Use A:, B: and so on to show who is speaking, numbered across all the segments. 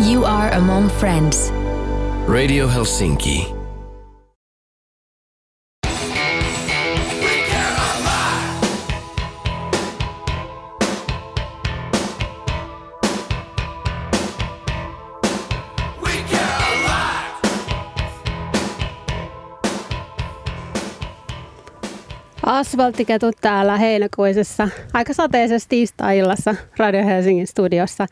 A: You are among friends.
B: Radio Helsinki.
C: Asfalttiketut täällä heinäkuisessa aika sateisessa tiistai-illassa Radio Helsingin studiossa.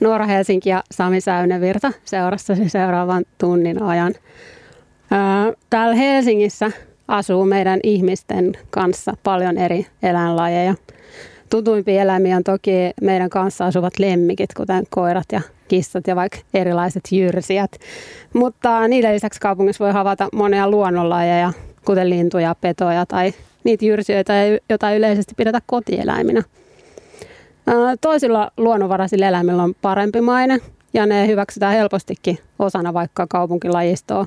C: Noora Helsinki ja Sami Säynevirta seurassasi seuraavan tunnin ajan. Täällä Helsingissä asuu meidän ihmisten kanssa paljon eri eläinlajeja. Tutuimpia eläimiä on toki meidän kanssa asuvat lemmikit, kuten koirat ja kissat ja vaikka erilaiset jyrsijät. Mutta niiden lisäksi kaupungissa voi havaita monia luonnonlajeja, kuten lintuja, petoja tai niitä jyrsijöitä, joita yleisesti pidetä kotieläiminä. Toisilla luonnonvaraisilla eläimillä on parempi maine ja ne hyväksytään helpostikin osana vaikka kaupunkilajistoa,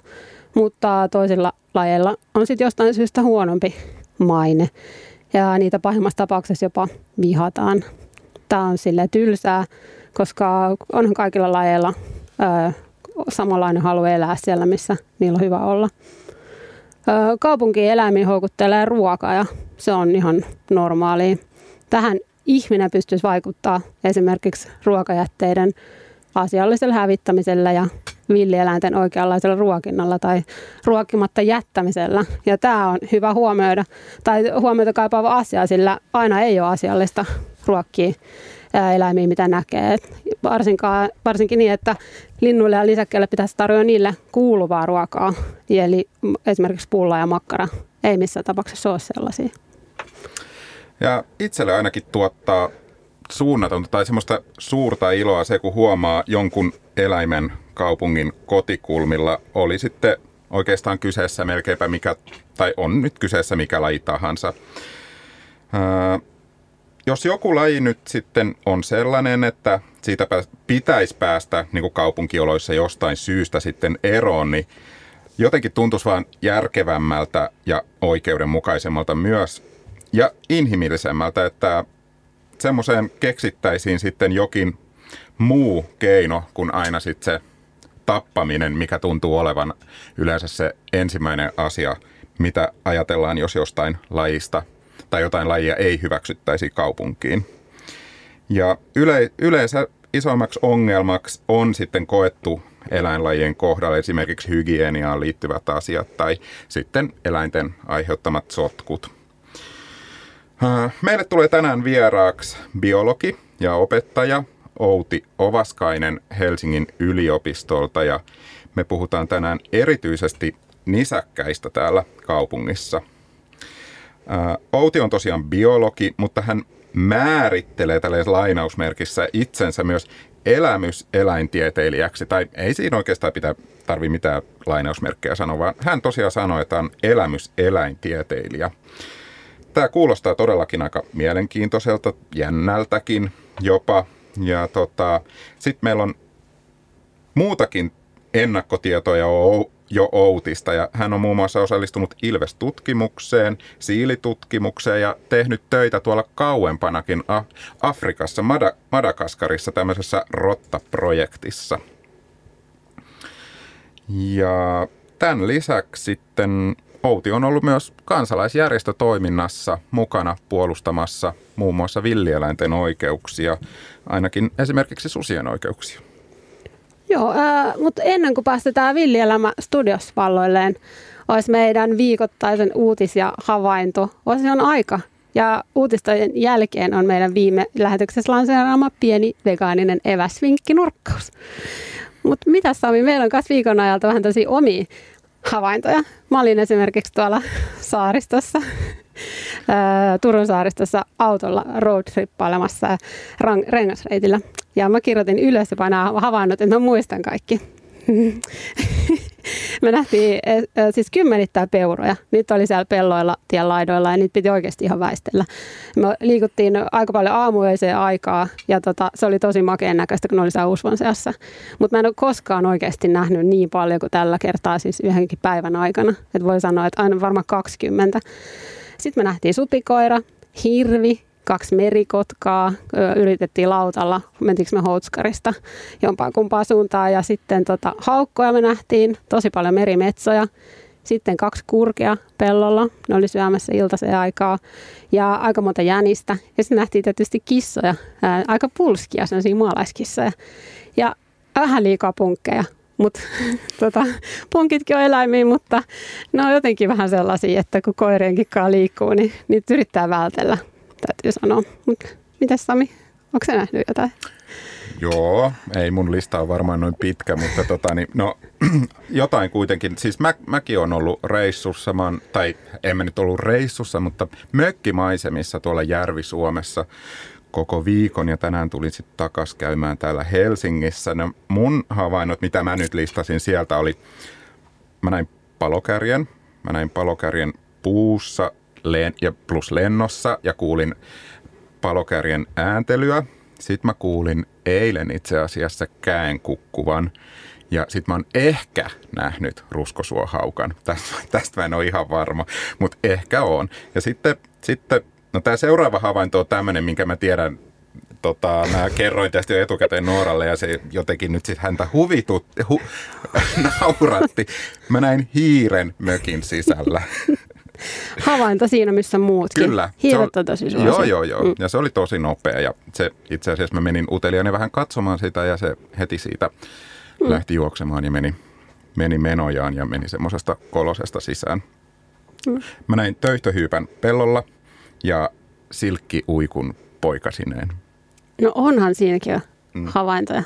C: mutta toisilla lajeilla on sitten jostain syystä huonompi maine ja niitä pahimmassa tapauksessa jopa vihataan. Tämä on sille tylsää, koska onhan kaikilla lajeilla samanlainen halu elää siellä, missä niillä on hyvä olla. Kaupunkieläimiin houkuttelee ruoka ja se on ihan normaalia. Tähän ihminen pystyisi vaikuttaa esimerkiksi ruokajätteiden asiallisella hävittämisellä ja villieläinten oikeanlaisella ruokinnalla tai ruokkimatta jättämisellä. Ja tämä on hyvä huomioida, tai huomiota kaipaava asia, sillä aina ei ole asiallista ruokkia eläimiä, mitä näkee. Varsinkaan, varsinkin niin, että linnuille ja lisäkkeille pitäisi tarjoa niille kuuluvaa ruokaa. Eli esimerkiksi pulla ja makkara ei missään tapauksessa ole sellaisia.
D: Ja itselle ainakin tuottaa suunnatonta tai semmoista suurta iloa se, kun huomaa jonkun eläimen kaupungin kotikulmilla. Oli sitten oikeastaan kyseessä melkeinpä mikä, tai on nyt kyseessä mikä laji tahansa jos joku laji nyt sitten on sellainen, että siitä pitäisi päästä niin kuin kaupunkioloissa jostain syystä sitten eroon, niin jotenkin tuntuisi vaan järkevämmältä ja oikeudenmukaisemmalta myös ja inhimillisemmältä, että semmoiseen keksittäisiin sitten jokin muu keino kuin aina sitten se tappaminen, mikä tuntuu olevan yleensä se ensimmäinen asia, mitä ajatellaan, jos jostain lajista tai jotain lajia ei hyväksyttäisi kaupunkiin. Ja yle, yleensä isommaksi ongelmaksi on sitten koettu eläinlajien kohdalla esimerkiksi hygieniaan liittyvät asiat tai sitten eläinten aiheuttamat sotkut. Meille tulee tänään vieraaksi biologi ja opettaja Outi Ovaskainen Helsingin yliopistolta ja me puhutaan tänään erityisesti nisäkkäistä täällä kaupungissa – Outi on tosiaan biologi, mutta hän määrittelee tällaisessa lainausmerkissä itsensä myös elämyseläintieteilijäksi, tai ei siinä oikeastaan pitää tarvi mitään lainausmerkkejä sanoa, vaan hän tosiaan sanoi, että on elämyseläintieteilijä. Tämä kuulostaa todellakin aika mielenkiintoiselta, jännältäkin jopa. Ja tota, sitten meillä on muutakin ennakkotietoja jo Outista ja hän on muun muassa osallistunut Ilves-tutkimukseen, siilitutkimukseen ja tehnyt töitä tuolla kauempanakin Afrikassa, Mad- Madagaskarissa tämmöisessä Rotta-projektissa. Ja tämän lisäksi sitten Outi on ollut myös kansalaisjärjestötoiminnassa mukana puolustamassa muun muassa villieläinten oikeuksia, ainakin esimerkiksi susien oikeuksia.
C: Joo, äh, mutta ennen kuin päästetään villielämä studios valloilleen, olisi meidän viikoittaisen uutis- ja havainto. Olisi on aika. Ja uutistojen jälkeen on meidän viime lähetyksessä lanseeraama pieni vegaaninen eväsvinkkinurkkaus. Mutta mitä Sami, meillä on myös viikon ajalta vähän tosi omia havaintoja. Mä olin esimerkiksi tuolla saaristossa Turun saaristossa autolla roadtrippailemassa rengasreitillä. Ja mä kirjoitin ylös jopa nämä havainnot, että mä muistan kaikki. me nähtiin siis kymmenittää peuroja. Niitä oli siellä pelloilla, tien laidoilla ja niitä piti oikeasti ihan väistellä. Me liikuttiin aika paljon aamuöiseen aikaa ja tota, se oli tosi makeen näköistä, kun oli siellä seassa. Mutta mä en ole koskaan oikeasti nähnyt niin paljon kuin tällä kertaa siis yhdenkin päivän aikana. Et voi sanoa, että aina varmaan 20. Sitten me nähtiin supikoira, hirvi, kaksi merikotkaa, yritettiin lautalla, mentiinkö me Houtskarista jompaan kumpaan suuntaan ja sitten tota, haukkoja me nähtiin, tosi paljon merimetsoja. Sitten kaksi kurkea pellolla, ne oli syömässä iltaisen aikaa ja aika monta jänistä. Ja sitten nähtiin tietysti kissoja, ää, aika pulskia, sellaisia maalaiskissoja. Ja vähän liikaa punkkeja, mutta tota, punkitkin on eläimiä, mutta ne on jotenkin vähän sellaisia, että kun koirienkin kanssa liikkuu, niin niitä yrittää vältellä, täytyy sanoa. Mutta mitäs Sami, onko se nähnyt jotain?
D: Joo, ei mun lista on varmaan noin pitkä, mutta tota, niin, no, jotain kuitenkin. Siis mä, mäkin on ollut reissussa, mä oon, tai en mä nyt ollut reissussa, mutta mökkimaisemissa tuolla Järvi-Suomessa koko viikon ja tänään tulin sitten takas käymään täällä Helsingissä. No mun havainnot, mitä mä nyt listasin sieltä oli, mä näin palokärjen, mä näin palokärjen puussa len, ja plus lennossa ja kuulin palokärjen ääntelyä. Sitten mä kuulin eilen itse asiassa käen kukkuvan. Ja sitten mä oon ehkä nähnyt ruskosuohaukan. Tästä, tästä mä en ole ihan varma, mutta ehkä on. Ja sitten, sitten No tämä seuraava havainto on tämmöinen, minkä mä tiedän, tota, mä kerroin tästä jo etukäteen Nooralle ja se jotenkin nyt sitten häntä huvitutti, hu, nauratti. Mä näin hiiren mökin sisällä.
C: Havainto siinä, missä muutkin.
D: Kyllä.
C: Hiiret on tosi suosia.
D: Joo, joo, joo. Mm. Ja se oli tosi nopea ja se itse asiassa mä menin uteliaani vähän katsomaan sitä ja se heti siitä mm. lähti juoksemaan ja meni, meni menojaan ja meni semmoisesta kolosesta sisään. Mm. Mä näin töyhtöhyypän pellolla – ja silkki uikun poikasineen.
C: No onhan siinäkin jo mm. havaintoja.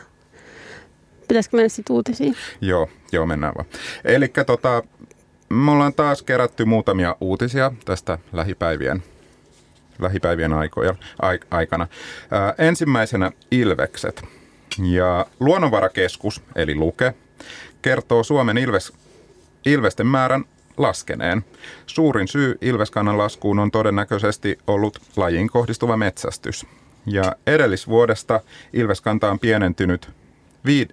C: Pitäisikö mennä sitten uutisiin?
D: Joo, joo mennään vaan. Eli tota, me ollaan taas kerätty muutamia uutisia tästä lähipäivien, lähipäivien aikoja, aikana. Ää, ensimmäisenä Ilvekset. Ja Luonnonvarakeskus, eli Luke, kertoo Suomen ilves, ilvesten määrän laskeneen. Suurin syy ilveskannan laskuun on todennäköisesti ollut lajiin kohdistuva metsästys. Ja edellisvuodesta ilveskanta on pienentynyt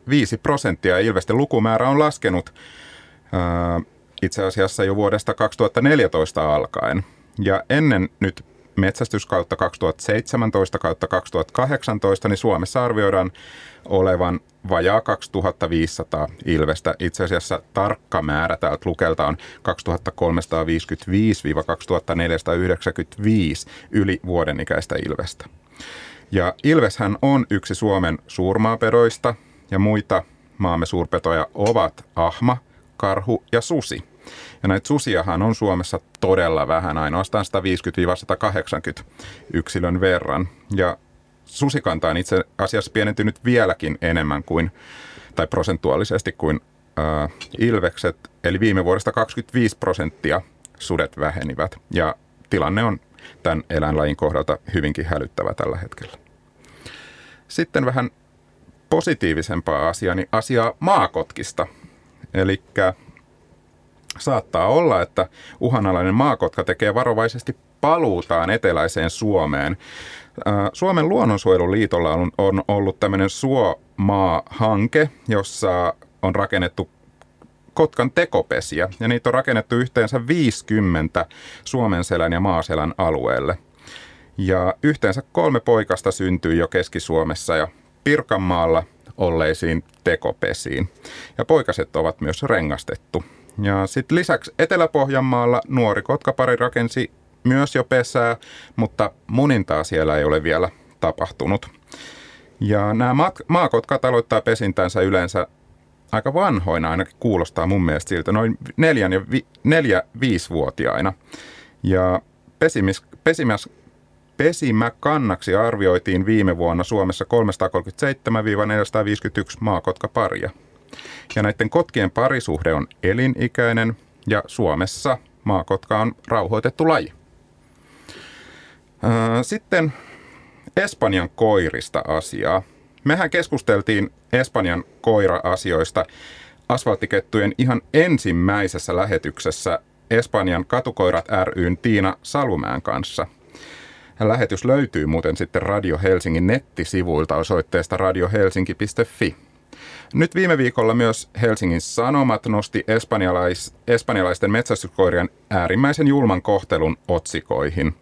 D: 5 prosenttia. Ilvesten lukumäärä on laskenut itse asiassa jo vuodesta 2014 alkaen. Ja ennen nyt metsästyskautta 2017 kautta 2018, niin Suomessa arvioidaan olevan vajaa 2500 ilvestä. Itse asiassa tarkka määrä täältä lukelta on 2355-2495 yli vuoden ikäistä ilvestä. Ja ilveshän on yksi Suomen suurmaapedoista ja muita maamme suurpetoja ovat ahma, karhu ja susi. Ja näitä susiahan on Suomessa todella vähän, ainoastaan 150-180 yksilön verran. Ja susikanta on itse asiassa pienentynyt vieläkin enemmän kuin, tai prosentuaalisesti kuin äh, ilvekset. Eli viime vuodesta 25 prosenttia sudet vähenivät. Ja tilanne on tämän eläinlajin kohdalta hyvinkin hälyttävä tällä hetkellä. Sitten vähän positiivisempaa asiaa, niin asiaa maakotkista. Eli saattaa olla, että uhanalainen maakotka tekee varovaisesti paluutaan eteläiseen Suomeen. Suomen luonnonsuojeluliitolla on, ollut tämmöinen Suomaa-hanke, jossa on rakennettu kotkan tekopesiä, ja niitä on rakennettu yhteensä 50 Suomenselän ja Maaselän alueelle. Ja yhteensä kolme poikasta syntyi jo Keski-Suomessa ja Pirkanmaalla olleisiin tekopesiin. Ja poikaset ovat myös rengastettu. Ja sitten lisäksi Etelä-Pohjanmaalla nuori kotkapari rakensi myös jo pesää, mutta munintaa siellä ei ole vielä tapahtunut. Ja nämä maakotkat aloittaa pesintänsä yleensä aika vanhoina, ainakin kuulostaa mun mielestä siltä, noin neljän ja vi, neljä, viisivuotiaina. Ja pesimis, pesimäs, pesimäkannaksi arvioitiin viime vuonna Suomessa 337-451 maakotkaparia. Ja näiden kotkien parisuhde on elinikäinen ja Suomessa maakotka on rauhoitettu laji. Sitten Espanjan koirista asiaa. Mehän keskusteltiin Espanjan koira-asioista asfalttikettujen ihan ensimmäisessä lähetyksessä Espanjan katukoirat ryn Tiina Salumään kanssa. Lähetys löytyy muuten sitten Radio Helsingin nettisivuilta osoitteesta radiohelsinki.fi. Nyt viime viikolla myös Helsingin Sanomat nosti espanjalais, espanjalaisten metsästyskoirien äärimmäisen julman kohtelun otsikoihin.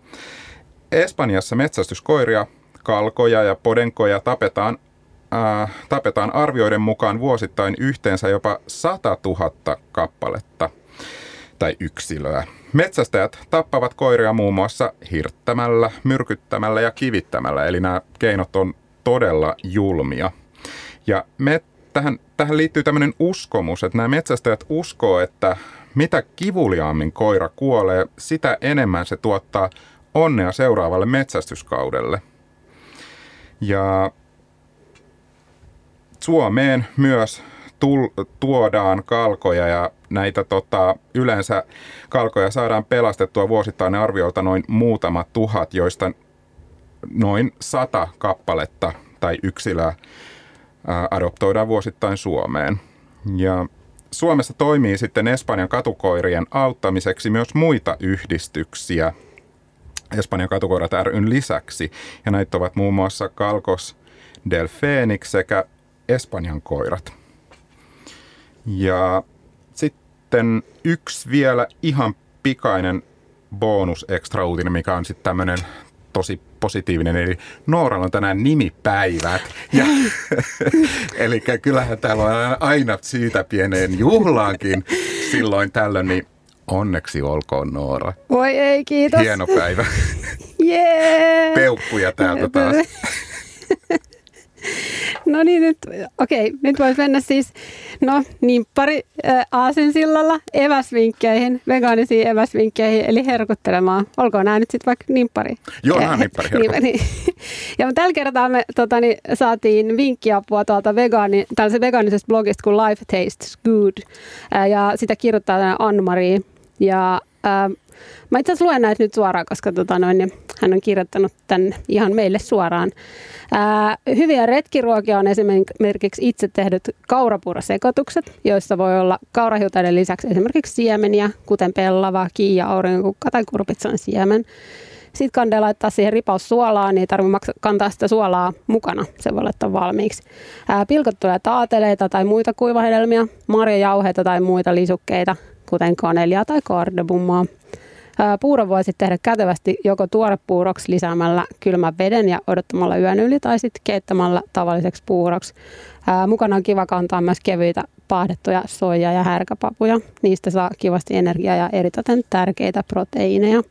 D: Espanjassa metsästyskoiria, kalkoja ja podenkoja tapetaan, äh, tapetaan arvioiden mukaan vuosittain yhteensä jopa 100 000 kappaletta tai yksilöä. Metsästäjät tappavat koiria muun muassa hirttämällä, myrkyttämällä ja kivittämällä, eli nämä keinot on todella julmia. Ja me, tähän, tähän liittyy tämmöinen uskomus, että nämä metsästäjät uskoo, että mitä kivuliaammin koira kuolee, sitä enemmän se tuottaa onnea seuraavalle metsästyskaudelle. Ja Suomeen myös tul, tuodaan kalkoja ja näitä tota, yleensä kalkoja saadaan pelastettua vuosittain arviolta noin muutama tuhat, joista noin sata kappaletta tai yksilöä adoptoidaan vuosittain Suomeen. Ja Suomessa toimii sitten Espanjan katukoirien auttamiseksi myös muita yhdistyksiä Espanjan katukoirat ryn lisäksi. Ja näitä ovat muun muassa Kalkos del Fenix sekä Espanjan koirat. Ja sitten yksi vielä ihan pikainen bonus extra uutinen, mikä on sitten tämmöinen tosi positiivinen, eli Nooralla on tänään nimipäivät. Ja, eli kyllähän täällä on aina siitä pieneen juhlaankin silloin tällöin, niin onneksi olkoon Noora.
C: Voi ei, kiitos.
D: Hieno päivä.
C: Yeah.
D: Peukkuja täältä taas.
C: No niin, nyt, okei, nyt voisi mennä siis, no niin, pari äh, aasinsillalla eväsvinkkeihin, vegaanisiin eväsvinkkeihin, eli herkuttelemaan. Olkoon nämä nyt sitten vaikka nimppari.
D: Joo, nämä nimppari
C: niin, niin. Ja tällä kertaa me tota, niin, saatiin vinkkiapua tuolta vegaani, vegaanisesta blogista kuin Life Tastes Good. Äh, ja sitä kirjoittaa Anne-Marie. Ja äh, Mä itse asiassa luen näitä nyt suoraan, koska tota noin, niin hän on kirjoittanut tämän ihan meille suoraan. Ää, hyviä retkiruokia on esimerkiksi itse tehdyt kaurapuurasekoitukset, joissa voi olla kaurahiutaiden lisäksi esimerkiksi siemeniä, kuten pellava, kiia, aurinkukka tai kurpitsan siemen. Sitten kande laittaa siihen ripaus suolaa, niin ei tarvitse kantaa sitä suolaa mukana. Se voi laittaa valmiiksi. Ää, pilkottuja taateleita tai muita kuivahedelmiä, marjajauheita tai muita lisukkeita, kuten kanelia tai kardebummaa. Puuro voisi tehdä kätevästi joko tuorepuuroksi lisäämällä kylmän veden ja odottamalla yön yli tai sitten keittämällä tavalliseksi puuroksi. Mukana on kiva kantaa myös kevyitä paahdettuja soija- ja härkäpapuja. Niistä saa kivasti energiaa ja eritoten tärkeitä proteiineja.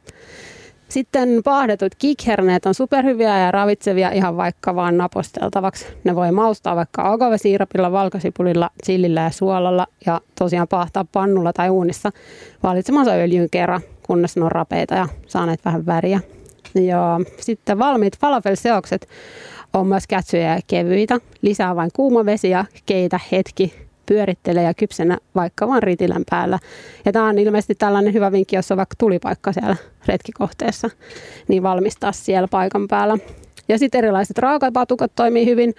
C: Sitten paahdetut kikherneet on superhyviä ja ravitsevia ihan vaikka vaan naposteltavaksi. Ne voi maustaa vaikka agavesiirapilla, valkosipulilla, chillillä ja suolalla ja tosiaan paahtaa pannulla tai uunissa valitsemansa öljyn kerran, kunnes ne on rapeita ja saaneet vähän väriä. Ja sitten valmiit falafelseokset on myös kätsyjä ja kevyitä. Lisää vain kuuma vesi ja keitä hetki pyörittelee ja kypsenä vaikka vaan ritilän päällä. Ja tämä on ilmeisesti tällainen hyvä vinkki, jos on vaikka tulipaikka siellä retkikohteessa, niin valmistaa siellä paikan päällä. Ja sitten erilaiset raakapatukat toimii hyvin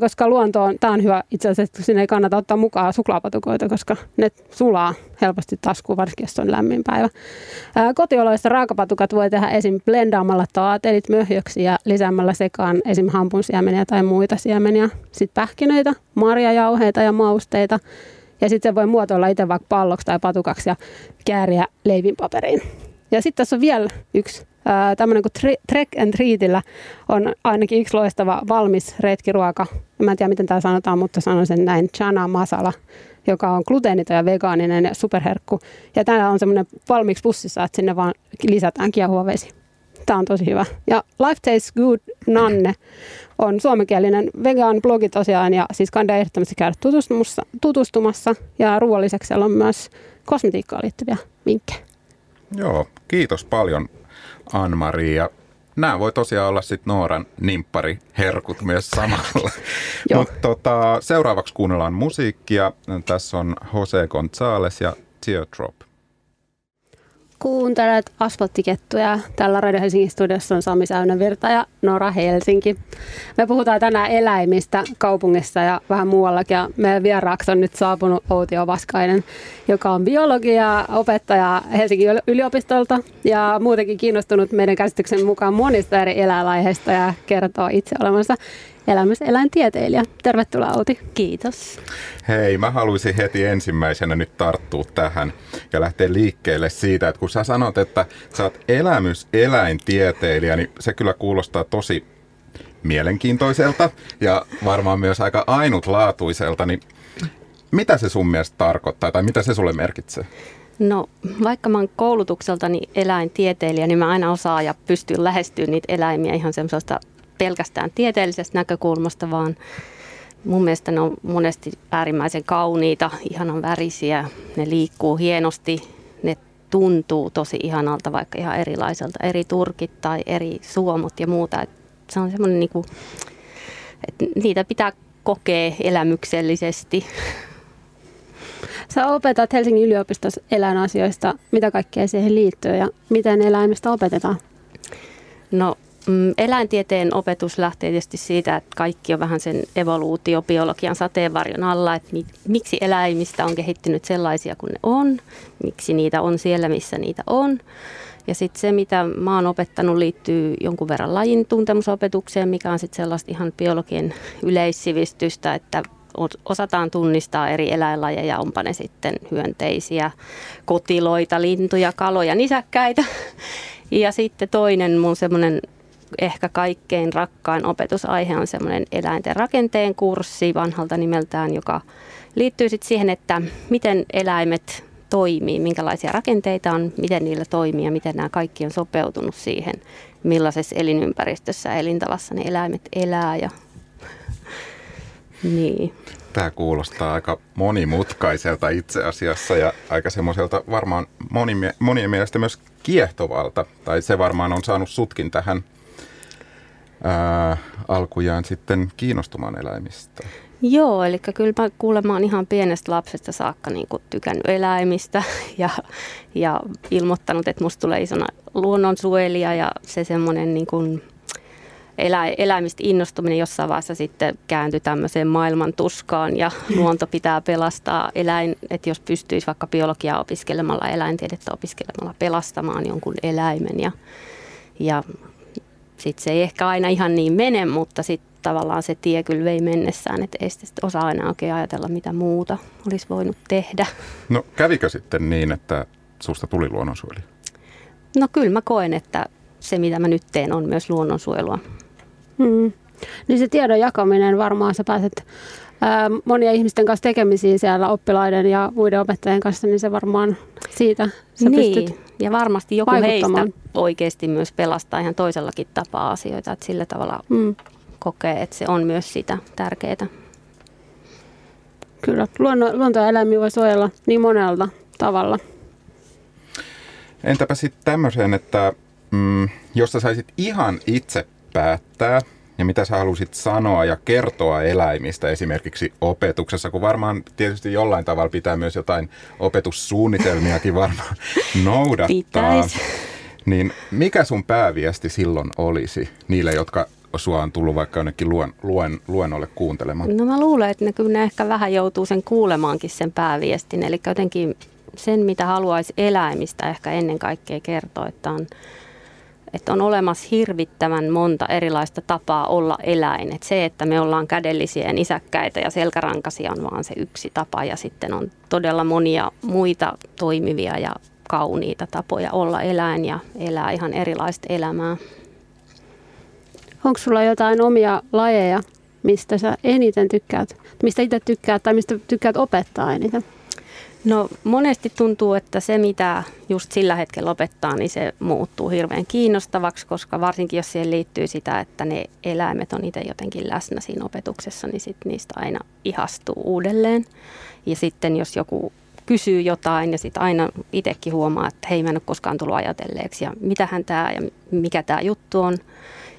C: koska luonto on, tämä on hyvä itse asiassa, että sinne ei kannata ottaa mukaan suklaapatukoita, koska ne sulaa helposti taskuun, varsinkin jos on lämmin päivä. Kotioloissa raakapatukat voi tehdä esim. blendaamalla taatelit möhjöksi ja lisäämällä sekaan esim. hampunsiemeniä tai muita siemeniä. Sitten pähkinöitä, marjajauheita ja mausteita. Ja sitten se voi muotoilla itse vaikka palloksi tai patukaksi ja kääriä leivinpaperiin. Ja sitten tässä on vielä yksi tämmöinen kuin Trek and Treatillä on ainakin yksi loistava valmis retkiruoka. Mä en tiedä, miten tämä sanotaan, mutta sanon sen näin. Chana masala, joka on gluteeniton ja vegaaninen ja superherkku. Ja tämä on semmoinen valmiiksi pussissa, että sinne vaan lisätään kiehuva vesi. Tämä on tosi hyvä. Ja Life Tastes Good Nanne on suomenkielinen vegan blogi tosiaan ja siis kannattaa ehdottomasti käydä tutustumassa, tutustumassa. Ja ruoalliseksi siellä on myös kosmetiikkaan liittyviä vinkkejä.
D: Joo, kiitos paljon Ann-Marie. Ja nämä voi tosiaan olla sitten Nooran nimppari herkut myös samalla. Mutta tota, seuraavaksi kuunnellaan musiikkia. Tässä on Jose González ja Teardrop.
C: Kuuntelet asfalttikettuja. Tällä Radio Helsingin studiossa on Sami Säynävirta ja Nora Helsinki. Me puhutaan tänään eläimistä kaupungissa ja vähän muuallakin. Ja meidän vieraaksi on nyt saapunut Outi Vaskainen, joka on biologia opettaja Helsingin yliopistolta ja muutenkin kiinnostunut meidän käsityksen mukaan monista eri eläinlaiheista ja kertoo itse olevansa eläimeseläintieteilijä. Tervetuloa Outi.
E: Kiitos.
D: Hei, mä haluaisin heti ensimmäisenä nyt tarttua tähän ja lähteä liikkeelle siitä, että kun sä sanot, että sä oot elämyseläintieteilijä, niin se kyllä kuulostaa tosi mielenkiintoiselta ja varmaan myös aika ainutlaatuiselta, niin mitä se sun mielestä tarkoittaa tai mitä se sulle merkitsee?
E: No vaikka mä oon koulutukseltani eläintieteilijä, niin mä aina osaan ja pystyn lähestymään niitä eläimiä ihan semmoista pelkästään tieteellisestä näkökulmasta, vaan mun mielestä ne on monesti äärimmäisen kauniita, ihanan värisiä, ne liikkuu hienosti, ne tuntuu tosi ihanalta, vaikka ihan erilaiselta, eri turkit tai eri suomut ja muuta. Et se on semmoinen, niinku, että niitä pitää kokea elämyksellisesti.
C: Sä opetat Helsingin yliopistossa eläinasioista. Mitä kaikkea siihen liittyy ja miten eläimistä opetetaan?
E: No eläintieteen opetus lähtee tietysti siitä, että kaikki on vähän sen evoluutiobiologian sateenvarjon alla, että miksi eläimistä on kehittynyt sellaisia kuin ne on, miksi niitä on siellä, missä niitä on. Ja sitten se, mitä mä oon opettanut, liittyy jonkun verran lajin tuntemusopetukseen, mikä on sitten sellaista ihan biologian yleissivistystä, että osataan tunnistaa eri eläinlajeja, onpa ne sitten hyönteisiä, kotiloita, lintuja, kaloja, nisäkkäitä. Ja sitten toinen mun semmoinen ehkä kaikkein rakkain opetusaihe on semmoinen eläinten rakenteen kurssi vanhalta nimeltään, joka liittyy sitten siihen, että miten eläimet toimii, minkälaisia rakenteita on, miten niillä toimii ja miten nämä kaikki on sopeutunut siihen, millaisessa elinympäristössä ja elintavassa ne eläimet elää. Ja... Niin.
D: Tämä kuulostaa aika monimutkaiselta itse asiassa ja aika semmoiselta varmaan moni, monien mielestä myös kiehtovalta. Tai se varmaan on saanut sutkin tähän ää, alkujaan sitten kiinnostumaan eläimistä?
E: Joo, eli kyllä mä kuulemma ihan pienestä lapsesta saakka niin kuin tykännyt eläimistä ja, ja ilmoittanut, että musta tulee isona luonnonsuojelija ja se semmoinen niin kuin elä, eläimistä innostuminen jossain vaiheessa sitten kääntyi tämmöiseen maailman tuskaan ja luonto pitää pelastaa eläin, että jos pystyisi vaikka biologiaa opiskelemalla, eläintiedettä opiskelemalla pelastamaan jonkun eläimen ja, ja sitten se ei ehkä aina ihan niin mene, mutta sitten tavallaan se tie kyllä vei mennessään, että ei sitten osaa aina oikein ajatella, mitä muuta olisi voinut tehdä.
D: No kävikö sitten niin, että susta tuli luonnonsuojelija?
E: No kyllä mä koen, että se mitä mä nyt teen on myös luonnonsuojelua.
C: Hmm. Niin se tiedon jakaminen varmaan sä pääset ää, monia ihmisten kanssa tekemisiin siellä oppilaiden ja muiden opettajien kanssa, niin se varmaan siitä sä niin. pystyt
E: Ja varmasti joku heistä oikeasti myös pelastaa ihan toisellakin tapaa asioita, että sillä tavalla mm. kokee, että se on myös sitä tärkeää.
C: Kyllä, luonto, luontoeläimiä voi suojella niin monella tavalla.
D: Entäpä sitten tämmöisen, että mm, jos sä saisit ihan itse päättää, ja mitä sä halusit sanoa ja kertoa eläimistä esimerkiksi opetuksessa, kun varmaan tietysti jollain tavalla pitää myös jotain opetussuunnitelmiakin varmaan noudattaa. Pitäis. Niin mikä sun pääviesti silloin olisi niille, jotka sua on tullut vaikka jonnekin luen, luen, luennolle kuuntelemaan?
E: No mä luulen, että ne kyllä ne ehkä vähän joutuu sen kuulemaankin sen pääviestin. Eli jotenkin sen, mitä haluaisi eläimistä ehkä ennen kaikkea kertoa, että on, että on olemassa hirvittävän monta erilaista tapaa olla eläin. Että se, että me ollaan kädellisiä ja nisäkkäitä ja selkärankaisia on vaan se yksi tapa ja sitten on todella monia muita toimivia ja kauniita tapoja olla eläin ja elää ihan erilaista elämää.
C: Onko sulla jotain omia lajeja, mistä sä eniten tykkäät, mistä itse tykkäät tai mistä tykkäät opettaa eniten?
E: No monesti tuntuu, että se mitä just sillä hetkellä opettaa, niin se muuttuu hirveän kiinnostavaksi, koska varsinkin jos siihen liittyy sitä, että ne eläimet on itse jotenkin läsnä siinä opetuksessa, niin sit niistä aina ihastuu uudelleen. Ja sitten jos joku kysyy jotain ja sitten aina itsekin huomaa, että hei mä en ole koskaan tullut ajatelleeksi ja mitähän tämä ja mikä tämä juttu on.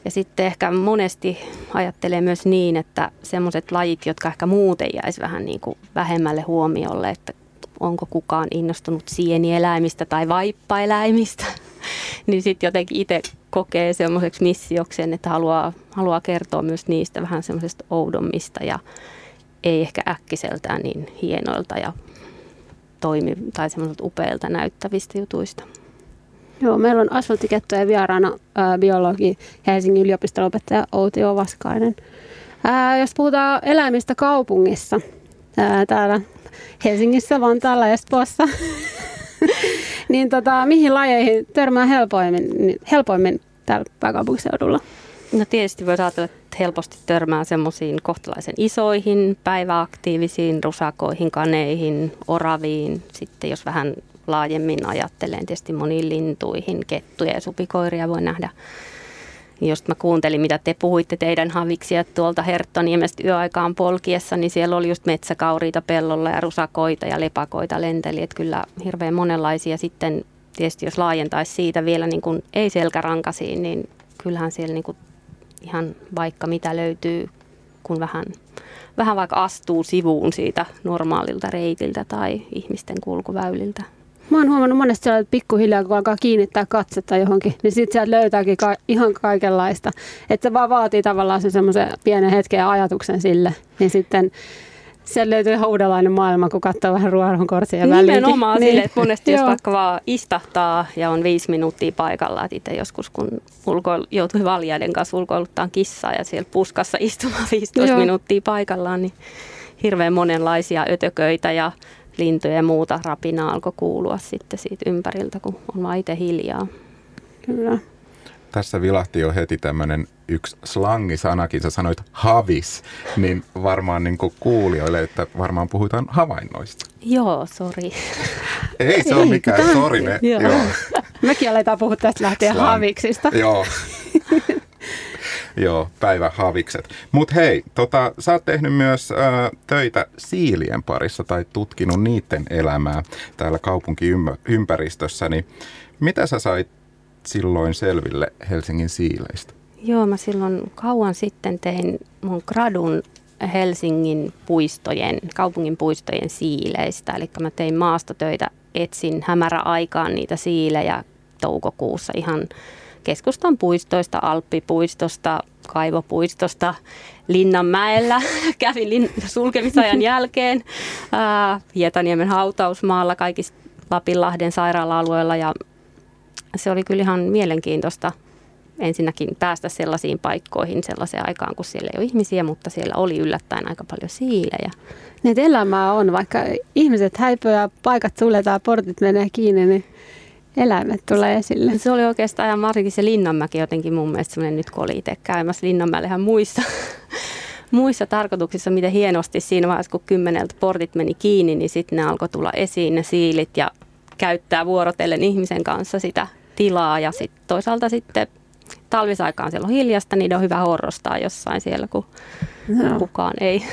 E: Ja sitten ehkä monesti ajattelee myös niin, että semmoiset lajit, jotka ehkä muuten jäisi vähän niin kuin vähemmälle huomiolle, että onko kukaan innostunut sienieläimistä tai vaippaeläimistä, niin sitten jotenkin itse kokee semmoiseksi missiokseen, että haluaa, haluaa kertoa myös niistä vähän semmoisesta oudommista ja ei ehkä äkkiseltään niin hienoilta ja toimi tai semmoisilta upeilta näyttävistä jutuista.
C: Joo, meillä on asfalttikettojen vieraana ää, biologi Helsingin yliopiston opettaja Outi Ovaskainen. Ää, jos puhutaan eläimistä kaupungissa, ää, täällä Helsingissä, Vantaalla Espoossa, niin tota, mihin lajeihin törmää helpoimmin, helpoimmin täällä pääkaupunkiseudulla?
E: No tietysti voi ajatella, että helposti törmää semmoisiin kohtalaisen isoihin, päiväaktiivisiin, rusakoihin, kaneihin, oraviin. Sitten jos vähän laajemmin ajattelen, tietysti moniin lintuihin, kettuja ja supikoiria voi nähdä. Just mä kuuntelin, mitä te puhuitte teidän haviksia tuolta Herttoniemestä yöaikaan polkiessa, niin siellä oli just metsäkauriita pellolla ja rusakoita ja lepakoita lenteli, että kyllä hirveän monenlaisia sitten tietysti jos laajentaisi siitä vielä niin kuin ei selkärankasiin, niin kyllähän siellä niin kuin ihan vaikka mitä löytyy, kun vähän, vähän vaikka astuu sivuun siitä normaalilta reitiltä tai ihmisten kulkuväyliltä.
C: Mä oon huomannut monesti siellä, että pikkuhiljaa kun alkaa kiinnittää katsetta johonkin, niin sitten sieltä löytääkin ka- ihan kaikenlaista. Että se vaan vaatii tavallaan sen semmoisen pienen hetken ja ajatuksen sille. Niin sitten siellä löytyy ihan uudenlainen maailma, kun katsoo vähän ruohonkorsia
E: väliin. Nimenomaan niin. sille, että monesti jos vaikka vaan istahtaa ja on viisi minuuttia paikalla, että itse joskus kun ulkoil, joutui valjaiden kanssa ulkoiluttaa kissaa ja siellä puskassa istumaan 15 Joo. minuuttia paikallaan, niin hirveän monenlaisia ötököitä ja lintuja ja muuta rapinaa alkoi kuulua sitten siitä ympäriltä, kun on vaan itse hiljaa.
C: Kyllä.
D: Tässä vilahti jo heti tämmöinen yksi slangisanakin, sä sanoit havis, niin varmaan niin kuulijoille, että varmaan puhutaan havainnoista.
E: Joo, sori.
D: Ei se ole mikään, sori. Joo.
C: Mekin aletaan puhua tästä lähtien Slang. haviksista.
D: Joo. Joo, päivähavikset. Mutta hei, tota, sä oot tehnyt myös ä, töitä siilien parissa tai tutkinut niiden elämää täällä kaupunkiympäristössä. Niin mitä sä sait silloin selville Helsingin siileistä?
E: Joo, mä silloin kauan sitten tein mun gradun Helsingin puistojen, kaupungin puistojen siileistä. Eli mä tein maastotöitä, etsin hämäräaikaan niitä siilejä toukokuussa ihan keskustan puistoista, Alppipuistosta, Kaivopuistosta, Linnanmäellä. Kävin lin- sulkemisajan jälkeen ää, Hietaniemen hautausmaalla, kaikissa Lapinlahden sairaala-alueella ja se oli kyllä ihan mielenkiintoista ensinnäkin päästä sellaisiin paikkoihin sellaiseen aikaan, kun siellä ei ole ihmisiä, mutta siellä oli yllättäen aika paljon siilejä.
C: Niin elämää on, vaikka ihmiset häipöä ja paikat suljetaan, portit menee kiinni, niin eläimet tulee esille.
E: Se oli oikeastaan ja varsinkin se Linnanmäki jotenkin mun mielestä semmoinen, nyt kun oli itse käymässä Linnanmäellähän muissa, muissa tarkoituksissa, miten hienosti siinä vaiheessa, kun kymmeneltä portit meni kiinni, niin sitten ne alkoi tulla esiin ne siilit ja käyttää vuorotellen ihmisen kanssa sitä tilaa ja sitten toisaalta sitten talvisaikaan siellä on hiljasta, niin on hyvä horrostaa jossain siellä, kun no. kukaan ei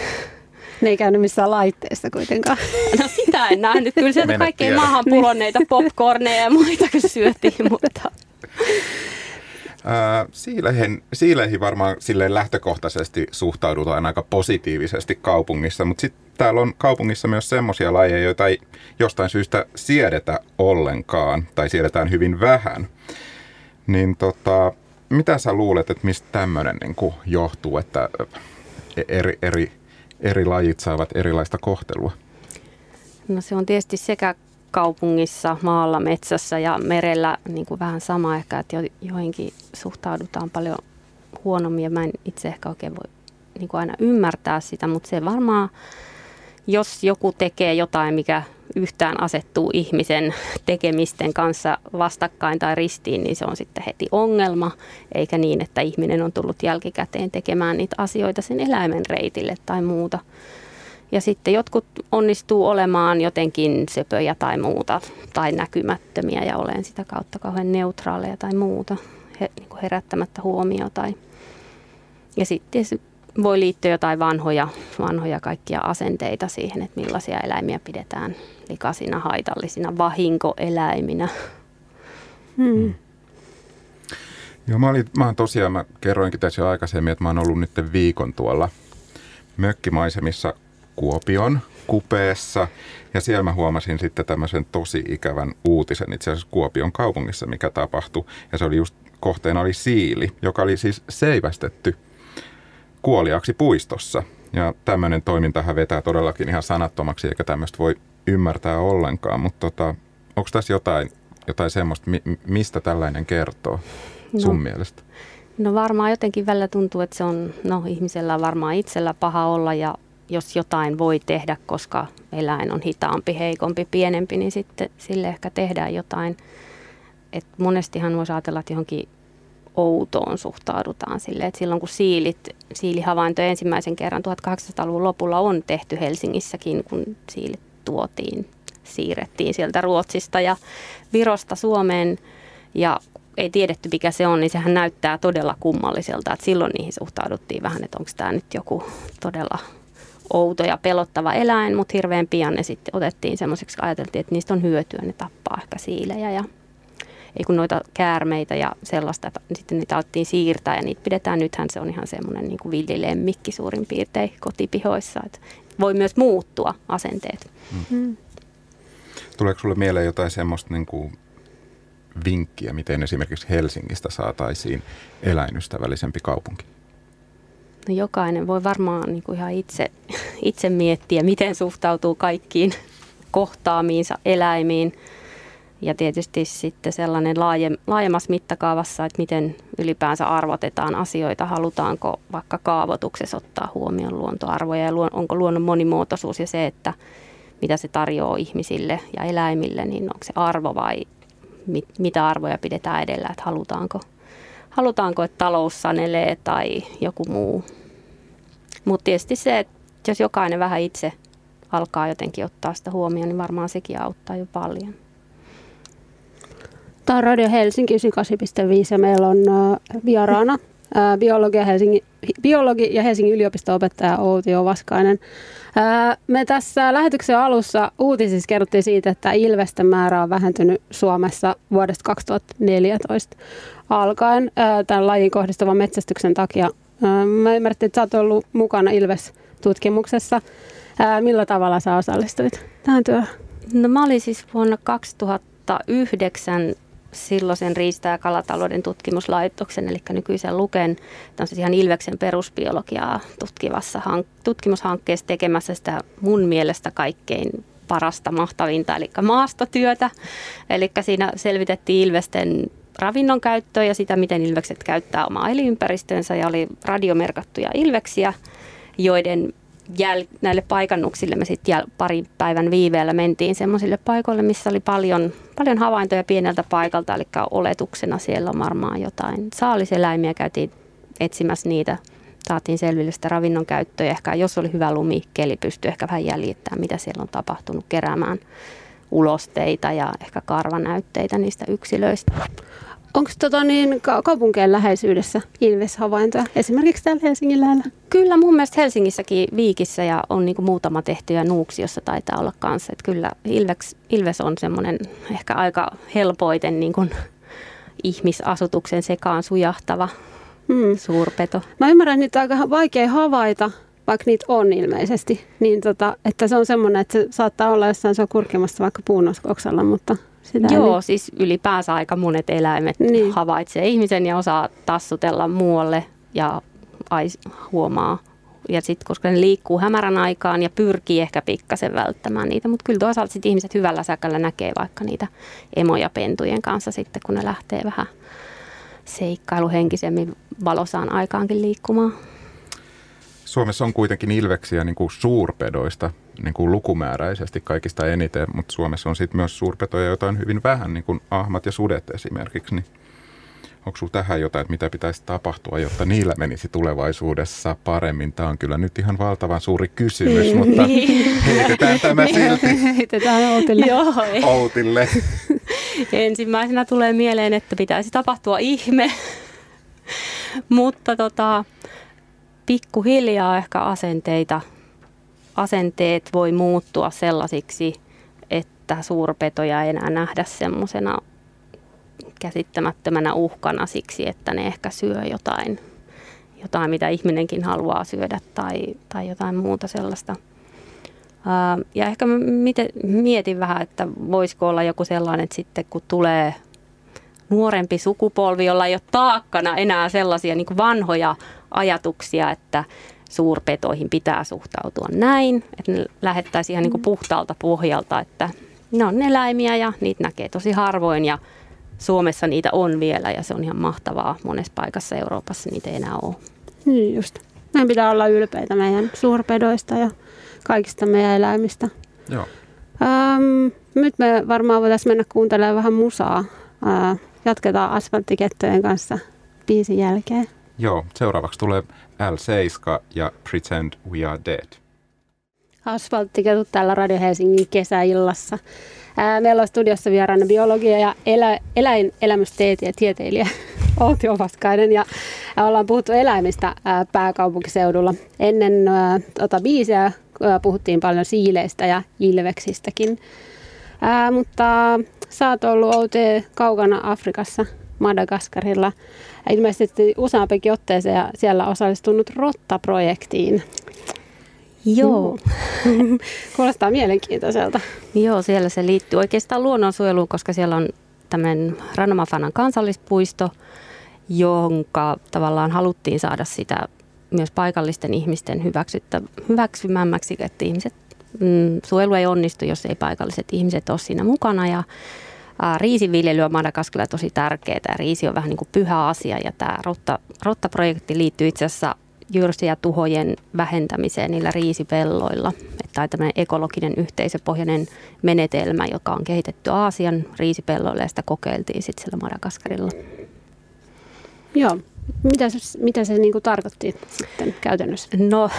C: ne ei käynyt missään laitteessa kuitenkaan.
E: No sitä en nähnyt. Kyllä sieltä kaikkein maahan pulonneita popcorneja ja muita syötiin, mutta...
D: siileihin, siileihin varmaan silleen lähtökohtaisesti suhtaudutaan aika positiivisesti kaupungissa, mutta sitten täällä on kaupungissa myös semmoisia lajeja, joita ei jostain syystä siedetä ollenkaan tai siedetään hyvin vähän. Niin tota, mitä sä luulet, että mistä tämmöinen niin johtuu, että eri, eri eri lajit saavat erilaista kohtelua?
E: No se on tietysti sekä kaupungissa, maalla, metsässä ja merellä niin kuin vähän sama ehkä, että joihinkin suhtaudutaan paljon huonommin ja mä en itse ehkä oikein voi niin kuin aina ymmärtää sitä, mutta se varmaan, jos joku tekee jotain, mikä yhtään asettuu ihmisen tekemisten kanssa vastakkain tai ristiin, niin se on sitten heti ongelma, eikä niin, että ihminen on tullut jälkikäteen tekemään niitä asioita sen eläimen reitille tai muuta. Ja sitten jotkut onnistuu olemaan jotenkin söpöjä tai muuta, tai näkymättömiä ja olen sitä kautta kauhean neutraaleja tai muuta, niin kuin herättämättä huomioon. Tai... Ja sitten voi liittyä jotain vanhoja, vanhoja kaikkia asenteita siihen, että millaisia eläimiä pidetään likaisina, haitallisina, vahinkoeläiminä. Hmm.
D: Joo, mä, olin, mä oon tosiaan, mä kerroinkin tässä jo aikaisemmin, että mä oon ollut nyt viikon tuolla mökkimaisemissa Kuopion kupeessa. Ja siellä mä huomasin sitten tämmöisen tosi ikävän uutisen itse asiassa Kuopion kaupungissa, mikä tapahtui. Ja se oli just kohteena oli siili, joka oli siis seivästetty kuoliaksi puistossa. Ja tämmöinen toimintahan vetää todellakin ihan sanattomaksi, eikä tämmöistä voi ymmärtää ollenkaan. Mutta tota, onko tässä jotain, jotain semmoista, mistä tällainen kertoo sun no. mielestä?
E: No varmaan jotenkin välillä tuntuu, että se on, no ihmisellä varmaan itsellä paha olla ja jos jotain voi tehdä, koska eläin on hitaampi, heikompi, pienempi, niin sitten sille ehkä tehdään jotain. Et monestihan voisi ajatella, että johonkin outoon suhtaudutaan sille, että silloin kun siilit, siilihavainto ensimmäisen kerran 1800-luvun lopulla on tehty Helsingissäkin, kun siilit tuotiin, siirrettiin sieltä Ruotsista ja Virosta Suomeen ja ei tiedetty mikä se on, niin sehän näyttää todella kummalliselta, että silloin niihin suhtauduttiin vähän, että onko tämä nyt joku todella outo ja pelottava eläin, mutta hirveän pian ne sitten otettiin semmoiseksi, ajateltiin, että niistä on hyötyä, ne tappaa ehkä siilejä ja ei kun noita käärmeitä ja sellaista, että sitten niitä alettiin siirtää ja niitä pidetään, nythän se on ihan semmoinen niin kuin villilemmikki suurin piirtein kotipihoissa, että voi myös muuttua asenteet. Mm.
D: Tuleeko sinulle mieleen jotain semmoista niin kuin vinkkiä, miten esimerkiksi Helsingistä saataisiin eläinystävällisempi kaupunki?
E: No jokainen voi varmaan niin kuin ihan itse, itse miettiä, miten suhtautuu kaikkiin kohtaamiinsa eläimiin. Ja tietysti sitten sellainen laajem, laajemmassa mittakaavassa, että miten ylipäänsä arvotetaan asioita. Halutaanko vaikka kaavoituksessa ottaa huomioon luontoarvoja ja luon, onko luonnon monimuotoisuus ja se, että mitä se tarjoaa ihmisille ja eläimille, niin onko se arvo vai mit, mitä arvoja pidetään edellä, että halutaanko, halutaanko että talous sanelee tai joku muu. Mutta tietysti se, että jos jokainen vähän itse alkaa jotenkin ottaa sitä huomioon, niin varmaan sekin auttaa jo paljon.
C: Tämä on Radio Helsinki 98.5 ja meillä on vieraana biologi biologi ja Helsingin yliopisto-opettaja Outi Ovaskainen. Me tässä lähetyksen alussa uutisissa kerrottiin siitä, että ilvesten määrä on vähentynyt Suomessa vuodesta 2014 alkaen tämän lajin kohdistuvan metsästyksen takia. Mä ymmärrettiin, että sä oot ollut mukana Ilves-tutkimuksessa. Millä tavalla sä osallistuit tähän työhön?
E: No mä olin siis vuonna 2009 silloisen riista- ja kalatalouden tutkimuslaitoksen, eli nykyisen Luken, ihan Ilveksen perusbiologiaa tutkivassa hank- tutkimushankkeessa tekemässä sitä mun mielestä kaikkein parasta, mahtavinta, eli maastotyötä. Eli siinä selvitettiin Ilvesten ravinnon käyttöä ja sitä, miten ilvekset käyttää omaa elinympäristönsä ja oli radiomerkattuja ilveksiä, joiden jäl- näille paikannuksille me sitten parin päivän viiveellä mentiin semmoisille paikoille, missä oli paljon, paljon havaintoja pieneltä paikalta, eli oletuksena siellä on varmaan jotain saaliseläimiä, käytiin etsimässä niitä, saatiin selville sitä ravinnon käyttöä, ehkä jos oli hyvä lumikeli, pystyi ehkä vähän jäljittämään, mitä siellä on tapahtunut, keräämään ulosteita ja ehkä karvanäytteitä niistä yksilöistä.
C: Onko tota niin, kaupunkien läheisyydessä Ilves-havaintoja, esimerkiksi täällä Helsingin lähellä?
E: Kyllä mun mielestä Helsingissäkin Viikissä ja on niin muutama tehty ja Nuuksiossa taitaa olla kanssa. Että kyllä Ilves, Ilves on semmoinen ehkä aika helpoiten niin kuin ihmisasutuksen sekaan sujahtava hmm. suurpeto.
C: Mä ymmärrän, että niitä on aika vaikea havaita, vaikka niitä on ilmeisesti. Niin tota, että se on semmoinen, että se saattaa olla jossain se on kurkimassa vaikka puunoskoksella, mutta
E: sitä Joo, niin. siis ylipäänsä aika monet eläimet niin. havaitsee ihmisen ja osaa tassutella muualle ja ais, huomaa. Ja sitten koska ne liikkuu hämärän aikaan ja pyrkii ehkä pikkasen välttämään niitä, mutta kyllä toisaalta sitten ihmiset hyvällä säkällä näkee vaikka niitä emoja pentujen kanssa sitten, kun ne lähtee vähän seikkailuhenkisemmin valosaan aikaankin liikkumaan.
D: Suomessa on kuitenkin ilveksiä niin kuin suurpedoista niin kuin lukumääräisesti kaikista eniten, mutta Suomessa on sitten myös suurpetoja, joita on hyvin vähän, niin kuin ahmat ja sudet esimerkiksi. Niin onko sinulla tähän jotain, että mitä pitäisi tapahtua, jotta niillä menisi tulevaisuudessa paremmin? Tämä on kyllä nyt ihan valtavan suuri kysymys, niin, mutta niin. heitetään tämä silti
C: heitetään Outille.
E: Joo,
D: Outille.
E: Ensimmäisenä tulee mieleen, että pitäisi tapahtua ihme, mutta tota, pikkuhiljaa ehkä asenteita asenteet voi muuttua sellaisiksi, että suurpetoja ei enää nähdä semmoisena käsittämättömänä uhkana siksi, että ne ehkä syö jotain, jotain mitä ihminenkin haluaa syödä tai, tai jotain muuta sellaista. Ja ehkä mietin vähän, että voisiko olla joku sellainen, että sitten kun tulee nuorempi sukupolvi, jolla ei ole taakkana enää sellaisia niin vanhoja ajatuksia, että suurpetoihin pitää suhtautua näin, että ne lähettäisiin ihan niin kuin puhtaalta pohjalta, että ne on eläimiä ja niitä näkee tosi harvoin ja Suomessa niitä on vielä ja se on ihan mahtavaa. Monessa paikassa Euroopassa niitä ei enää ole.
C: Niin just. Meidän pitää olla ylpeitä meidän suurpedoista ja kaikista meidän eläimistä.
D: Joo.
C: Ähm, nyt me varmaan voitaisiin mennä kuuntelemaan vähän musaa. Äh, jatketaan asfalttikettojen kanssa biisin jälkeen.
D: Joo, seuraavaksi tulee L7 ja Pretend We Are Dead.
C: Asfalttiketut täällä Radio Helsingin kesäillassa. Ää, meillä on studiossa vieraana biologia ja elä, eläinelämysteet tieteilijä Outi Ovaskainen ja ollaan puhuttu eläimistä ää, pääkaupunkiseudulla. Ennen ää, tota biisiä ää, puhuttiin paljon siileistä ja ilveksistäkin. Ää, mutta sä oot ollut Outi kaukana Afrikassa Madagaskarilla ilmeisesti useampikin otteeseen ja siellä osallistunut Rotta-projektiin.
E: Joo.
C: Kuulostaa mielenkiintoiselta.
E: Joo, siellä se liittyy oikeastaan luonnonsuojeluun, koska siellä on tämmöinen Ranomafanan kansallispuisto, jonka tavallaan haluttiin saada sitä myös paikallisten ihmisten hyväksyttä, hyväksymämmäksi, että ihmiset, mm, suojelu ei onnistu, jos ei paikalliset ihmiset ole siinä mukana. Ja ää, riisiviljely on Madagaskarilla tosi tärkeää. Riisi on vähän niin kuin pyhä asia ja tämä rotta, rotta-projekti liittyy itse asiassa jyrsiä tuhojen vähentämiseen niillä riisipelloilla. Tai tämmöinen ekologinen yhteisöpohjainen menetelmä, joka on kehitetty Aasian riisipelloille ja sitä kokeiltiin sitten siellä Madagaskarilla.
C: Joo. Mitä se, mitä se niin kuin tarkoitti sitten käytännössä?
E: No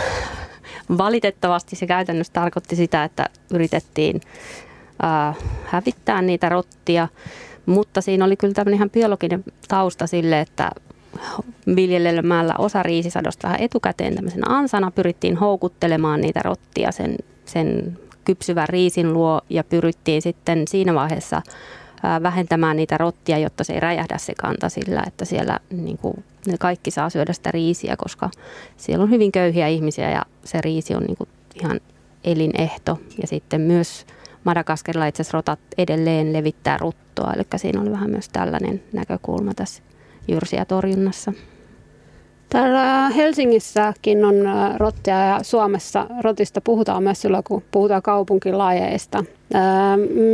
E: valitettavasti se käytännössä tarkoitti sitä, että yritettiin äh, hävittää niitä rottia, mutta siinä oli kyllä tämmöinen ihan biologinen tausta sille, että viljelemällä osa riisisadosta vähän etukäteen tämmöisen ansana pyrittiin houkuttelemaan niitä rottia sen, sen kypsyvän riisin luo ja pyrittiin sitten siinä vaiheessa vähentämään niitä rottia, jotta se ei räjähdä se kanta sillä, että siellä niin kuin, ne kaikki saa syödä sitä riisiä, koska siellä on hyvin köyhiä ihmisiä ja se riisi on niin kuin ihan elinehto. Ja sitten myös Madagaskarilla itse asiassa rotat edelleen levittää ruttoa, eli siinä oli vähän myös tällainen näkökulma tässä jyrsiä torjunnassa.
C: Täällä Helsingissäkin on rottia ja Suomessa rotista puhutaan myös silloin, kun puhutaan kaupunkilajeista.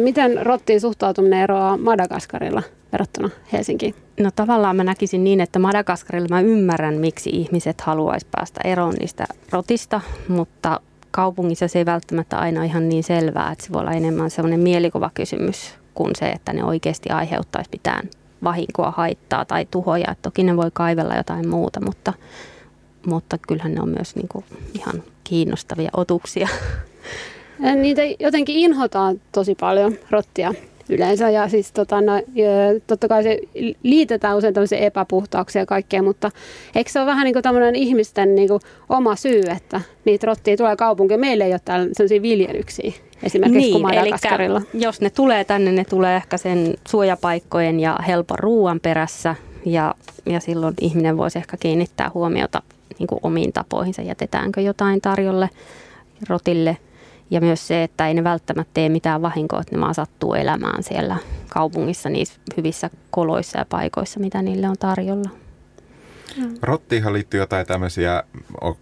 C: Miten rottiin suhtautuminen eroaa Madagaskarilla verrattuna Helsinkiin?
E: No tavallaan mä näkisin niin, että Madagaskarilla mä ymmärrän, miksi ihmiset haluaisi päästä eroon niistä rotista, mutta kaupungissa se ei välttämättä aina ihan niin selvää, että se voi olla enemmän sellainen mielikuva kysymys kuin se, että ne oikeasti aiheuttaisi mitään vahinkoa, haittaa tai tuhoja. Et toki ne voi kaivella jotain muuta, mutta, mutta kyllähän ne on myös niin kuin ihan kiinnostavia otuksia.
C: Niitä jotenkin inhotaan tosi paljon, rottia yleensä. Ja siis tota, no, totta kai se liitetään usein tämmöisiä epäpuhtauksia ja kaikkea, mutta eikö se ole vähän niin kuin tämmöinen ihmisten niin kuin oma syy, että niitä rottia tulee kaupunkiin. Meillä ei ole täällä sellaisia viljelyksiä esimerkiksi niin, Eli
E: jos ne tulee tänne, ne tulee ehkä sen suojapaikkojen ja helpon ruoan perässä ja, ja silloin ihminen voisi ehkä kiinnittää huomiota niin kuin omiin tapoihinsa, jätetäänkö jotain tarjolle rotille. Ja myös se, että ei ne välttämättä tee mitään vahinkoa, että ne vaan sattuu elämään siellä kaupungissa niissä hyvissä koloissa ja paikoissa, mitä niille on tarjolla.
D: Rottiinhan liittyy jotain tämmöisiä,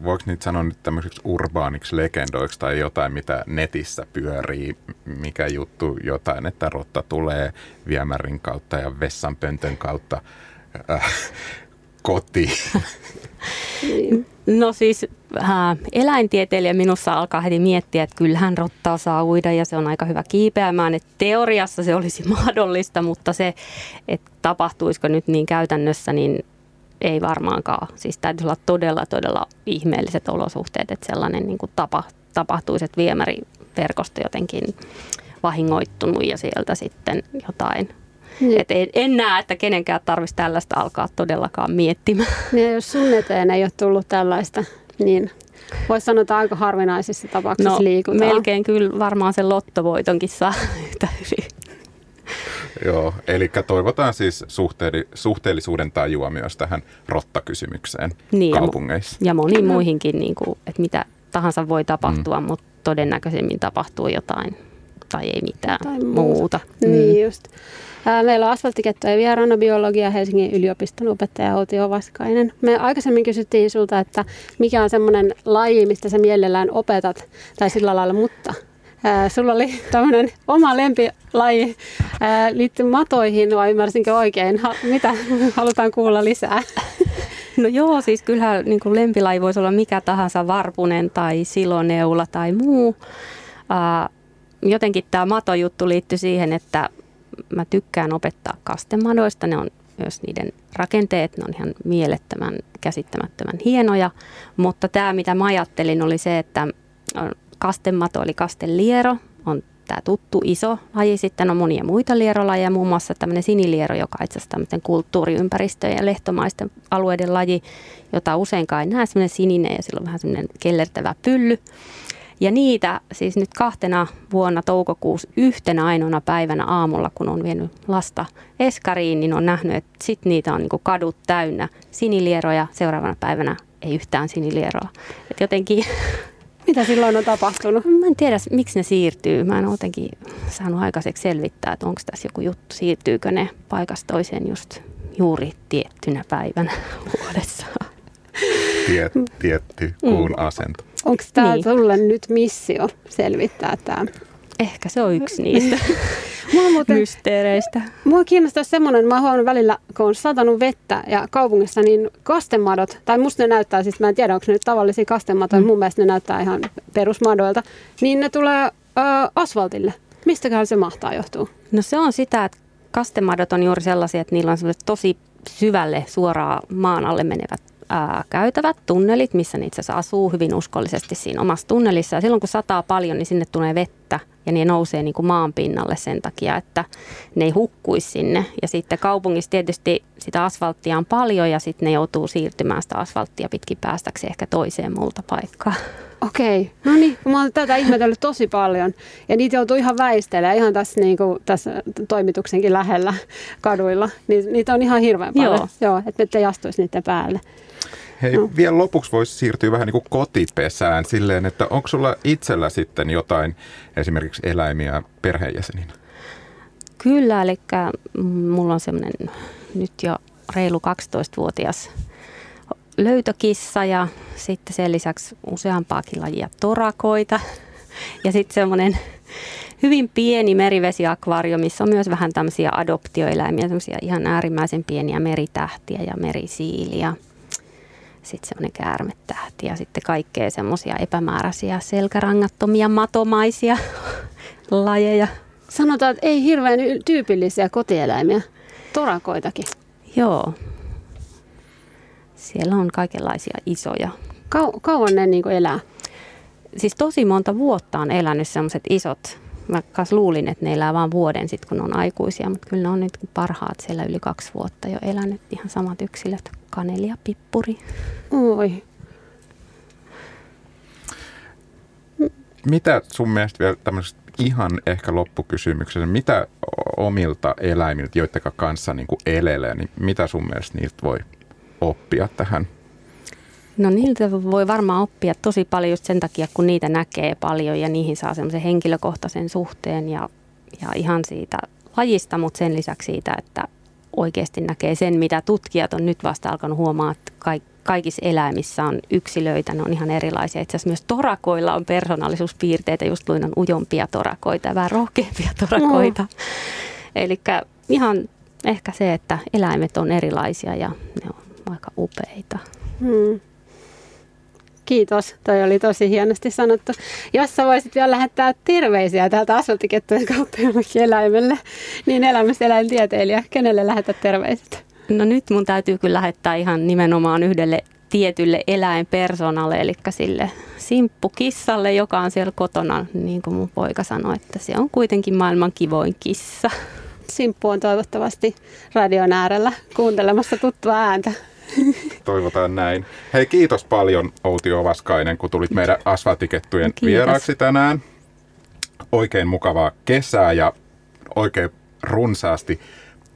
D: voiko niitä sanoa nyt tämmöisiksi urbaaniksi legendoiksi tai jotain, mitä netissä pyörii, mikä juttu jotain, että rotta tulee viemärin kautta ja vessanpöntön kautta äh, kotiin.
E: No siis äh, eläintieteilijä minussa alkaa heti miettiä, että kyllähän rottaa saa uida ja se on aika hyvä kiipeämään. Että teoriassa se olisi mahdollista, mutta se, että tapahtuisiko nyt niin käytännössä, niin ei varmaankaan. Siis täytyy olla todella, todella ihmeelliset olosuhteet, että sellainen niin kuin tapa, tapahtuisi, että viemäriverkosto jotenkin vahingoittunut ja sieltä sitten jotain niin. Et en, en näe, että kenenkään tarvitsisi tällaista alkaa todellakaan miettimään.
C: Niin, jos sun eteen ei ole tullut tällaista, niin voisi sanoa, että aika harvinaisissa tapauksissa no, liikutaan.
E: Melkein kyllä varmaan sen lottovoitonkin saa yhtä hyvin.
D: Joo, eli toivotaan siis suhteelli, suhteellisuuden tajua myös tähän rottakysymykseen niin, kaupungeissa.
E: Ja, moniin muihinkin, niin kuin, että mitä tahansa voi tapahtua, mm. mutta todennäköisemmin tapahtuu jotain tai ei mitään
C: Tai
E: muuta.
C: muuta.
E: Mm.
C: Niin just. Meillä on asfalttikettojen vieraana biologia Helsingin yliopiston opettaja Outi Ovaskainen. Me aikaisemmin kysyttiin sulta, että mikä on semmoinen laji, mistä sä mielellään opetat, tai sillä lailla, mutta ää, sulla oli tämmöinen oma lempilaji ää, liittyy matoihin, vai ymmärsinkö oikein? Ha, mitä halutaan kuulla lisää?
E: No joo, siis kyllähän niin kuin lempilaji voisi olla mikä tahansa varpunen tai siloneula tai muu. Ää, jotenkin tämä matojuttu liittyy siihen, että mä tykkään opettaa kastemadoista. Ne on myös niiden rakenteet, ne on ihan mielettömän, käsittämättömän hienoja. Mutta tämä, mitä mä ajattelin, oli se, että kastemato eli kasteliero on tämä tuttu iso laji. Sitten on monia muita lierolajeja, muun muassa tämmöinen siniliero, joka itse asiassa kulttuuriympäristöjen ja lehtomaisten alueiden laji, jota useinkaan ei näe, semmoinen sininen ja sillä on vähän semmoinen kellertävä pylly. Ja niitä siis nyt kahtena vuonna toukokuussa yhtenä ainoana päivänä aamulla, kun on vienyt lasta eskariin, niin on nähnyt, että sit niitä on niin kadut täynnä sinilieroja. Seuraavana päivänä ei yhtään sinilieroa. Et jotenkin,
C: Mitä silloin on tapahtunut?
E: mä en tiedä miksi ne siirtyy. Mä en jotenkin saanut aikaiseksi selvittää, että onko tässä joku juttu, siirtyykö ne paikasta toiseen just juuri tiettynä päivänä vuodessa.
D: Tiet, tietty kuun asento.
C: Onko tämä
E: Niin.
C: sulle nyt missio selvittää tämä?
E: Ehkä se on yksi niistä
C: Mua muuten
E: mysteereistä.
C: Mua kiinnostaa semmoinen, mä huomannut välillä, kun on satanut vettä ja kaupungissa, niin kastemadot, tai musta ne näyttää, siis mä en tiedä, onko ne nyt tavallisia kastematoja, mm. mun mielestä ne näyttää ihan perusmadoilta, niin ne tulee ö, asfaltille. Mistäköhän se mahtaa johtua?
E: No se on sitä, että kastemadot on juuri sellaisia, että niillä on tosi syvälle suoraan maan alle menevät ää, käytävät, tunnelit, missä ne itse asiassa asuu hyvin uskollisesti siinä omassa tunnelissa. Ja silloin kun sataa paljon, niin sinne tulee vettä ja ne nousee niin kuin maan pinnalle sen takia, että ne ei hukkuisi sinne. Ja sitten kaupungissa tietysti sitä asfalttia on paljon ja sitten ne joutuu siirtymään sitä asfalttia pitkin päästäksi ehkä toiseen muulta paikkaa.
C: Okei, no niin, mä oon tätä ihmetellyt tosi paljon. Ja niitä joutuu ihan väistelemään, ihan tässä, niin kuin, tässä toimituksenkin lähellä kaduilla. Ni, niitä on ihan hirveän paljon.
E: Joo.
C: Joo että ettei astuisi niiden päälle.
D: Hei,
C: No.
D: vielä lopuksi voisi siirtyä vähän niin kuin kotipesään silleen, että onko sulla itsellä sitten jotain esimerkiksi eläimiä perheenjäseninä?
E: Kyllä, eli mulla on semmoinen nyt jo reilu 12-vuotias löytökissa ja sitten sen lisäksi useampaakin lajia torakoita. Ja sitten semmoinen hyvin pieni merivesiakvaario, missä on myös vähän tämmöisiä adoptioeläimiä, semmoisia ihan äärimmäisen pieniä meritähtiä ja merisiiliä. Sitten semmoinen käärmetähti ja sitten kaikkea semmoisia epämääräisiä selkärangattomia matomaisia lajeja.
C: Sanotaan, että ei hirveän tyypillisiä kotieläimiä. Torakoitakin.
E: Joo. Siellä on kaikenlaisia isoja.
C: Kau- kauan ne niin elää?
E: Siis tosi monta vuotta on elänyt sellaiset isot. Mä kas luulin, että ne elää vain vuoden sitten, kun ne on aikuisia, mutta kyllä ne on nyt parhaat siellä yli kaksi vuotta jo elänyt ihan samat yksilöt. Kaneli ja pippuri.
C: Oi.
D: Mitä sun mielestä vielä tämmöisestä ihan ehkä loppukysymyksenä, mitä omilta eläimiltä, joiden kanssa niin kuin elelee, niin mitä sun mielestä niiltä voi oppia tähän?
E: No niiltä voi varmaan oppia tosi paljon just sen takia, kun niitä näkee paljon ja niihin saa semmoisen henkilökohtaisen suhteen ja, ja ihan siitä lajista, mutta sen lisäksi siitä, että oikeasti näkee sen, mitä tutkijat on nyt vasta alkanut huomaa, että kaik, kaikissa eläimissä on yksilöitä, ne on ihan erilaisia. Itse asiassa myös torakoilla on persoonallisuuspiirteitä, just luin on ujompia torakoita ja vähän rohkeampia torakoita. Eli ihan ehkä se, että eläimet on erilaisia ja ne on aika upeita.
C: Hmm. Kiitos, toi oli tosi hienosti sanottu. Jos sä voisit vielä lähettää terveisiä täältä asfalttikettujen kautta jollekin eläimelle, niin elämyseläintieteilijä, kenelle lähetät terveiset?
E: No nyt mun täytyy kyllä lähettää ihan nimenomaan yhdelle tietylle eläinpersonalle, eli sille simppukissalle, joka on siellä kotona, niin kuin mun poika sanoi, että se on kuitenkin maailman kivoin kissa.
C: Simppu on toivottavasti radion äärellä kuuntelemassa tuttua ääntä.
D: Toivotaan näin. Hei, kiitos paljon Outi Ovaskainen, kun tulit meidän asfaltikettujen
E: Kiitos.
D: vieraaksi tänään. Oikein mukavaa kesää ja oikein runsaasti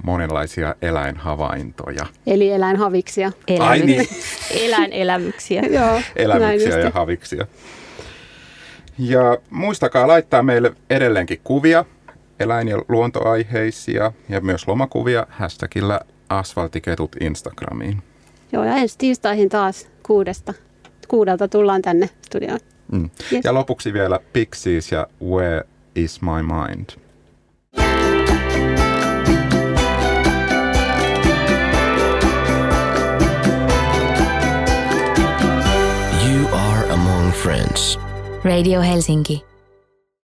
D: monenlaisia eläinhavaintoja.
C: Eli eläinhaviksia.
D: Ai niin.
E: Eläinelämyksiä.
C: Joo,
D: Elämyksiä ja haviksia. Ja muistakaa laittaa meille edelleenkin kuvia, eläin- ja luontoaiheisia ja myös lomakuvia hashtagillä asfaltiketut Instagramiin.
C: Joo, ja ensi tiistaihin taas kuudesta. Kuudelta tullaan tänne studioon.
D: Mm.
C: Yes.
D: Ja lopuksi vielä Pixies ja Where is my mind?
B: You are among friends.
A: Radio Helsinki.